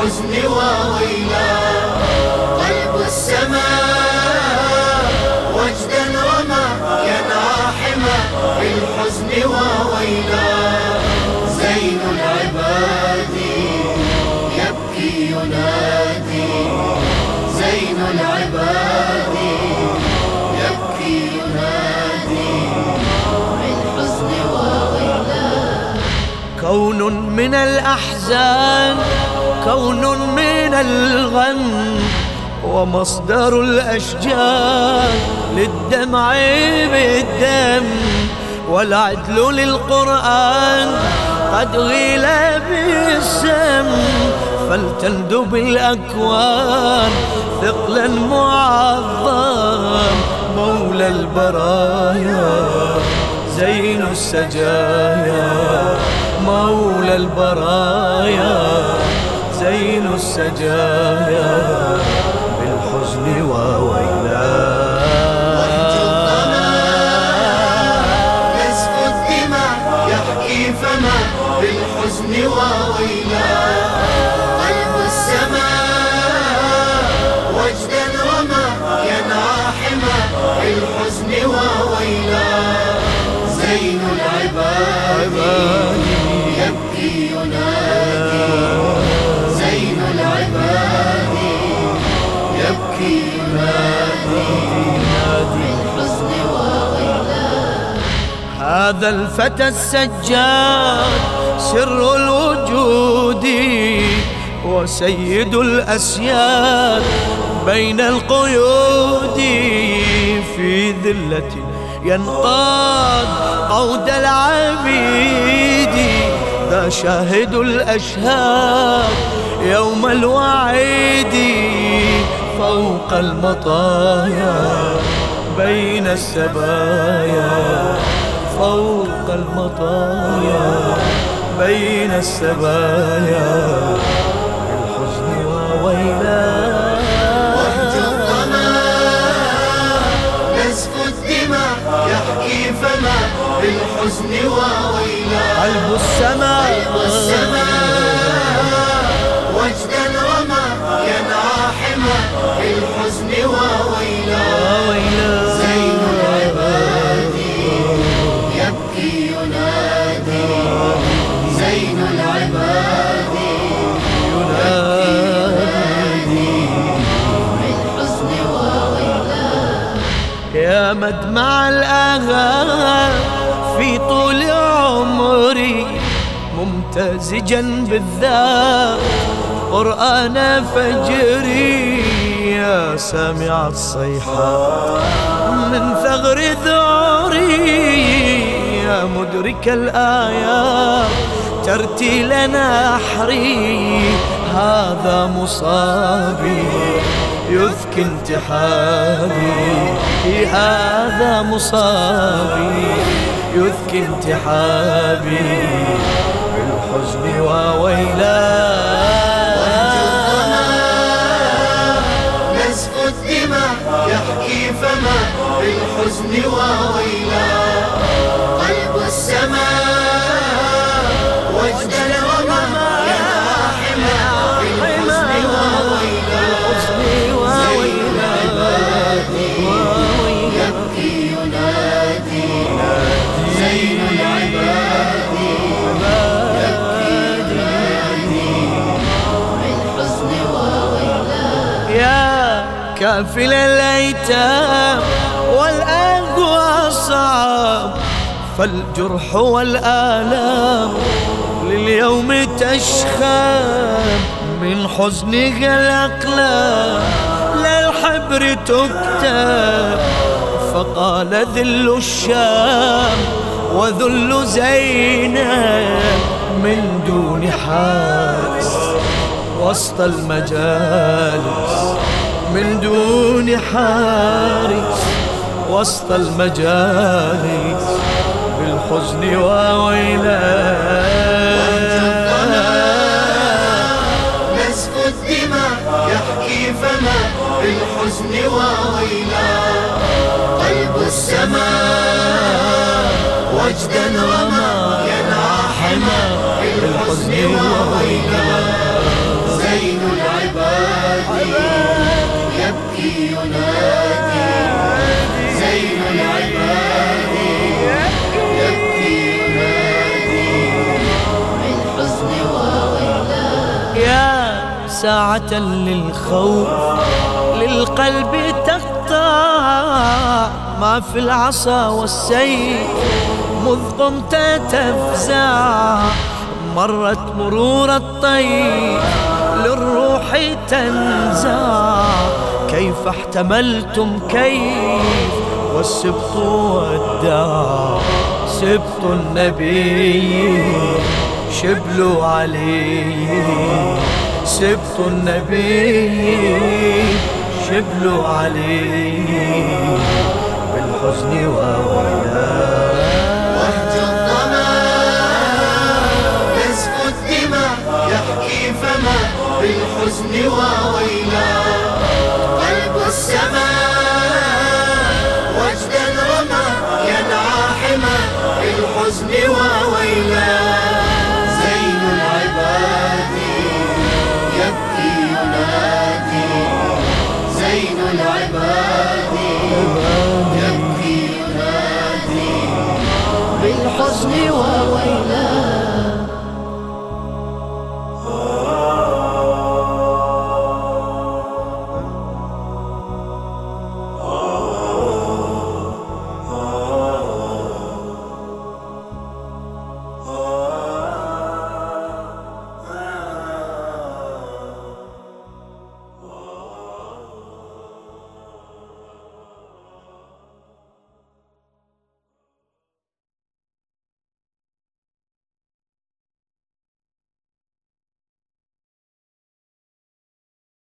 بالحزن وويلا قلب السماء وجدا رمى يناحما بالحزن وويلا زين العباد يبكي ينادي. زين العباد يبكي ينادي بالحزن كون من الأحزان كون من الغم ومصدر الأشجار للدمع بالدم والعدل للقرآن قد غيل بالسم فلتندب الأكوان ثقلا معظم مولى البرايا زين السجايا مولى البرايا زين السجايا. هذا الفتى السجاد سر الوجود وسيد الأسياد بين القيود في ذلة ينقاد قود العبيد ذا شاهد الأشهاد يوم الوعيد فوق المطايا بين السبايا. فوق المطايا بين السبايا. بالحزن وويلا نزف الدماء يحكي فما بالحزن وويلا قلب السماء. قلب السماء وجدا رمى بالحزن زين العباد يبكي ينادي. زين العباد ينادي. بالحزن يا مدمع الآغام في طول عمري ممتزجا بالذات. قرآن فجري يا سامع الصيحات من ثغر ذعري يا مدرك الآيات. ترتيل نحري هذا مصابي. يذكي انتحابي هذا مصابي. يذكي انتحابي. بالحزن وويلا يحكي فما بالحزن وويلا كافل الأيتام والآه صعب فالجرح والآلام لليوم تشخب من حزنها الأقلام للحبر تكتب فقال ذل الشام وذل زينب من دون حارس وسط المجالس. من دون حارس وسط المجالس بالحزن وويلا نزف الدماء يحكي فما بالحزن وويلا قلب السماء وجدا رمى يناحما بالحزن وويلا زين يبكي ينادي زين يبكي ينادي بالحزن يا ساعة للخوف للقلب تقطع. ما في العصا والسيف مذ قمت تفزع. مرت مرور الطيف للروح تنزع. كيف احتملتم كيف؟ والسبط والدار سبط النبي شبل علي. سبط النبي شبل علي. بالحزن وولا بالحزن والولاء